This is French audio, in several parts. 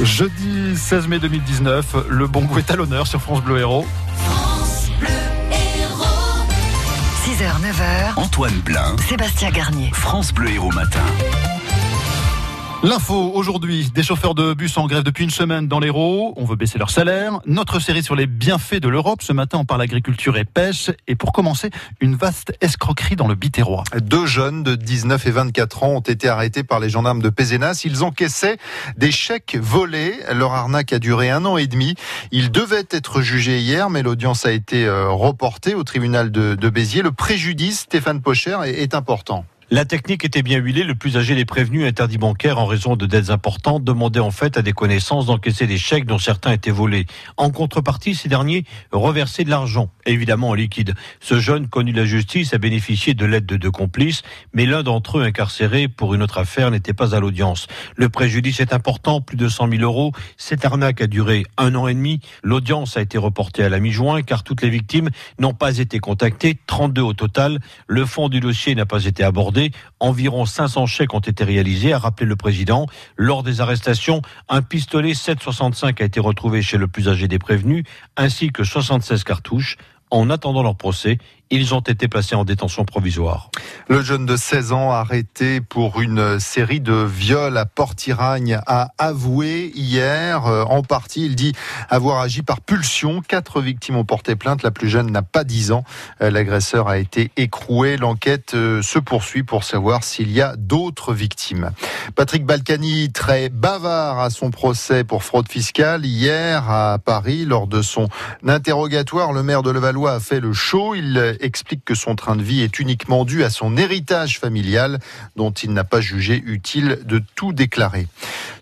Jeudi 16 mai 2019, le bon goût est à l'honneur sur France Bleu Héros. 6h, 9h, Antoine Blin, Sébastien Garnier. France Bleu Héros Matin. L'info aujourd'hui, des chauffeurs de bus en grève depuis une semaine dans l'Hérault. On veut baisser leur salaire. Notre série sur les bienfaits de l'Europe. Ce matin, on parle agriculture et pêche. Et pour commencer, une vaste escroquerie dans le Biterrois. Deux jeunes de 19 et 24 ans ont été arrêtés par les gendarmes de Pézenas. Ils encaissaient des chèques volés. Leur arnaque a duré un an et demi. Ils devaient être jugés hier, mais l'audience a été euh, reportée au tribunal de, Béziers. Le préjudice, Stéphane Pocher, est important. La technique était bien huilée. Le plus âgé des prévenus, interdit bancaire en raison de dettes importantes, demandait en fait à des connaissances d'encaisser des chèques dont certains étaient volés. En contrepartie, ces derniers reversaient de l'argent, évidemment en liquide. Ce jeune, connu de la justice, a bénéficié de l'aide de deux complices, mais l'un d'entre eux, incarcéré pour une autre affaire, n'était pas à l'audience. Le préjudice est important, plus de 100 000 euros. Cette arnaque a duré un an et demi. L'audience a été reportée à la mi-juin, car toutes les victimes n'ont pas été contactées, 32 au total. Le fond du dossier n'a pas été abordé. Environ 500 chèques ont été réalisés, a rappelé le président. Lors des arrestations, un pistolet 7,65 a été retrouvé chez le plus âgé des prévenus, ainsi que 76 cartouches. En attendant leur procès, ils ont été placés en détention provisoire. Le jeune de 16 ans arrêté pour une série de viols à Port-Iragne a avoué hier, euh, en partie, il dit avoir agi par pulsion. Quatre victimes ont porté plainte. La plus jeune n'a pas 10 ans. Euh, L'agresseur a été écroué. L'enquête euh, se poursuit pour savoir s'il y a d'autres victimes. Patrick Balkany, très bavard à son procès pour fraude fiscale. Hier, à Paris, lors de son interrogatoire, le maire de Levallois a fait le show. Explique que son train de vie est uniquement dû à son héritage familial dont il n'a pas jugé utile de tout déclarer.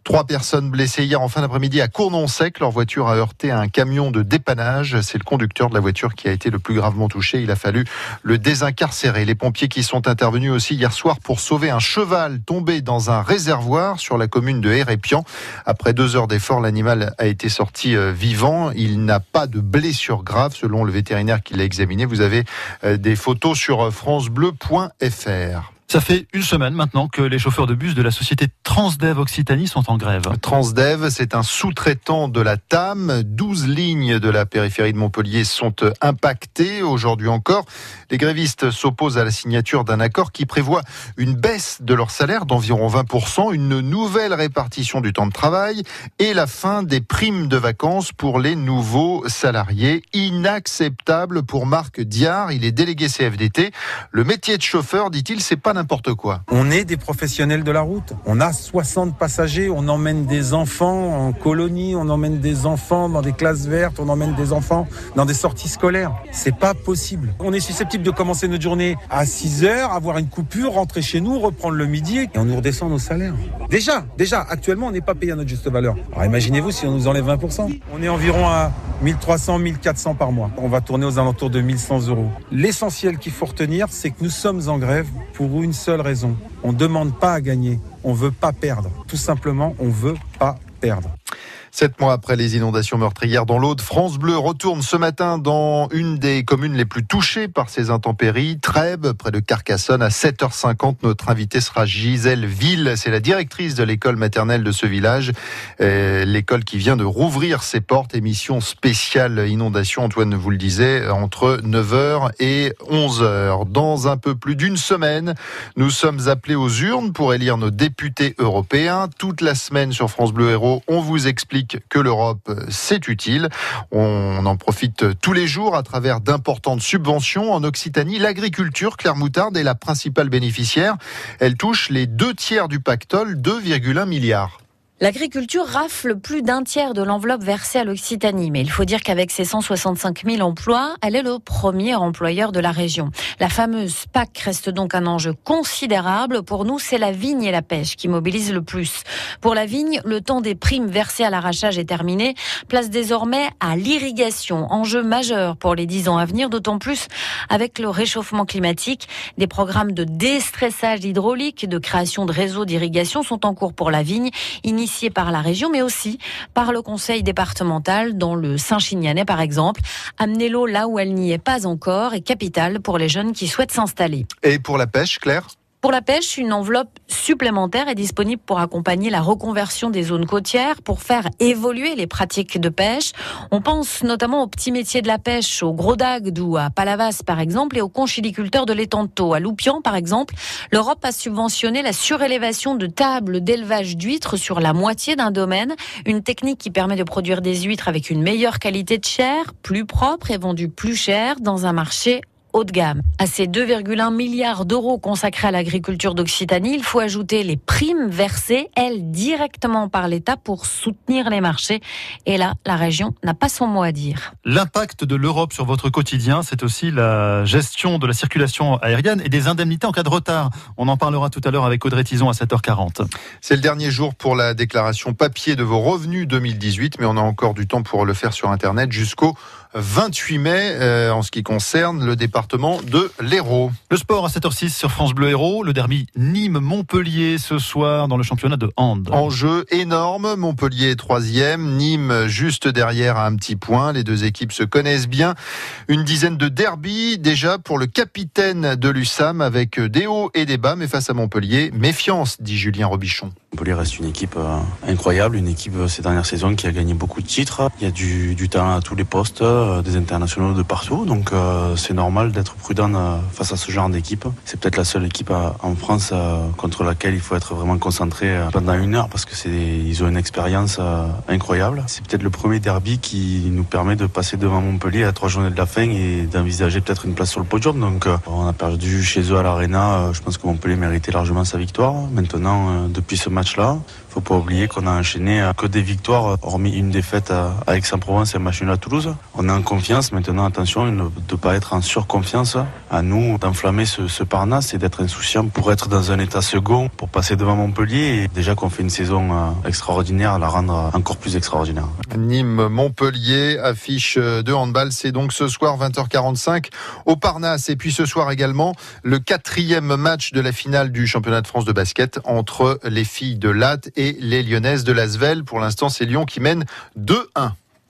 Trois personnes blessées hier en fin d'après-midi à Cournon-Sec. Leur voiture a heurté un camion de dépannage. C'est le conducteur de la voiture qui a été le plus gravement touché. Il a fallu le désincarcérer. Les pompiers qui sont intervenus aussi hier soir pour sauver un cheval tombé dans un réservoir sur la commune de Hérépian. Après deux heures d'effort, l'animal a été sorti euh, vivant. Il n'a pas de blessure grave selon le vétérinaire qui l'a examiné. Vous avez des photos sur francebleu.fr. Ça fait une semaine maintenant que les chauffeurs de bus de la société Transdev Occitanie sont en grève. Transdev, c'est un sous-traitant de la TAM. 12 lignes de la périphérie de Montpellier sont impactées aujourd'hui encore. Les grévistes s'opposent à la signature d'un accord qui prévoit une baisse de leur salaire d'environ 20%, une nouvelle répartition du temps de travail et la fin des primes de vacances pour les nouveaux salariés. Inacceptable pour Marc Diard. Il est délégué CFDT. Le métier de chauffeur, dit-il, c'est pas n'importe quoi. On est des professionnels de la route. On a 60 passagers, on emmène des enfants en colonie, on emmène des enfants dans des classes vertes, on emmène des enfants dans des sorties scolaires. C'est pas possible. On est susceptible de commencer notre journée à 6 heures, avoir une coupure, rentrer chez nous, reprendre le midi et on nous redescend nos salaires. Déjà, déjà, actuellement, on n'est pas payé à notre juste valeur. Alors imaginez-vous si on nous enlève 20%. On est environ à 1300, 1400 par mois. On va tourner aux alentours de 1100 euros. L'essentiel qu'il faut retenir, c'est que nous sommes en grève pour une seule raison. On demande pas à gagner, on veut pas perdre. Tout simplement, on veut pas perdre. Sept mois après les inondations meurtrières dans l'Aude, France Bleu retourne ce matin dans une des communes les plus touchées par ces intempéries, Trèbes, près de Carcassonne. À 7h50, notre invitée sera Gisèle Ville. C'est la directrice de l'école maternelle de ce village. Euh, l'école qui vient de rouvrir ses portes. Émission spéciale inondation, Antoine vous le disait, entre 9h et 11h. Dans un peu plus d'une semaine, nous sommes appelés aux urnes pour élire nos députés européens. Toute la semaine sur France Bleu Héros, on vous explique que l'Europe, c'est utile. On en profite tous les jours à travers d'importantes subventions. En Occitanie, l'agriculture, Claire Moutarde, est la principale bénéficiaire. Elle touche les deux tiers du pactole, 2,1 milliards. L'agriculture rafle plus d'un tiers de l'enveloppe versée à l'Occitanie, mais il faut dire qu'avec ses 165 000 emplois, elle est le premier employeur de la région. La fameuse PAC reste donc un enjeu considérable. Pour nous, c'est la vigne et la pêche qui mobilisent le plus. Pour la vigne, le temps des primes versées à l'arrachage est terminé. Place désormais à l'irrigation, enjeu majeur pour les dix ans à venir, d'autant plus avec le réchauffement climatique. Des programmes de déstressage hydraulique, de création de réseaux d'irrigation sont en cours pour la vigne par la région, mais aussi par le conseil départemental dans le Saint-Chinianais, par exemple. Amener l'eau là où elle n'y est pas encore est capital pour les jeunes qui souhaitent s'installer. Et pour la pêche, Claire? Pour la pêche, une enveloppe supplémentaire est disponible pour accompagner la reconversion des zones côtières, pour faire évoluer les pratiques de pêche. On pense notamment aux petits métiers de la pêche, au gros d'Agde ou à Palavas par exemple, et aux conchiliculteurs de l'étanto. À Loupian par exemple, l'Europe a subventionné la surélévation de tables d'élevage d'huîtres sur la moitié d'un domaine, une technique qui permet de produire des huîtres avec une meilleure qualité de chair, plus propre et vendue plus cher dans un marché haut de gamme. À ces 2,1 milliards d'euros consacrés à l'agriculture d'Occitanie, il faut ajouter les primes versées, elles, directement par l'État pour soutenir les marchés. Et là, la région n'a pas son mot à dire. L'impact de l'Europe sur votre quotidien, c'est aussi la gestion de la circulation aérienne et des indemnités en cas de retard. On en parlera tout à l'heure avec Audrey Tison à 7h40. C'est le dernier jour pour la déclaration papier de vos revenus 2018, mais on a encore du temps pour le faire sur Internet jusqu'au 28 mai euh, en ce qui concerne le département de l'Hérault. Le sport à 7h06 sur France Bleu Hérault, le derby Nîmes-Montpellier ce soir dans le championnat de hand. Enjeu énorme, Montpellier est troisième, Nîmes juste derrière à un petit point. Les deux équipes se connaissent bien. Une dizaine de derbies déjà pour le capitaine de l'USAM avec des hauts et des bas, mais face à Montpellier, méfiance, dit Julien Robichon. Montpellier reste une équipe euh, incroyable, une équipe euh, ces dernières saisons qui a gagné beaucoup de titres. Il y a du, du talent à tous les postes, euh, des internationaux de partout, donc c'est normal d'être prudent face à ce genre d'équipe. C'est peut-être la seule équipe en France contre laquelle il faut être vraiment concentré pendant une heure parce que c'est ils ont une expérience incroyable. C'est peut-être le premier derby qui nous permet de passer devant Montpellier à trois journées de la fin et d'envisager peut-être une place sur le podium. Donc on a perdu chez eux à l'Arena. Je pense que Montpellier méritait largement sa victoire. Maintenant, depuis ce match-là, faut pas oublier qu'on a enchaîné euh, que des victoires, euh, hormis une défaite à Aix-en-Provence et un match nul à Toulouse. Est en confiance. Maintenant, attention, de ne pas être en surconfiance. À nous d'enflammer ce, ce Parnasse et d'être insouciant pour être dans un état second, pour passer devant Montpellier. Et déjà qu'on fait une saison euh, extraordinaire, la rendre encore plus extraordinaire. Nîmes-Montpellier, affiche de handball. C'est donc ce soir 20h45 au Parnasse. Et puis ce soir également, le quatrième match de la finale du championnat de France de basket entre les filles de Latte et les Lyonnaises de Lasvel. Pour l'instant, c'est Lyon qui mène 2-1.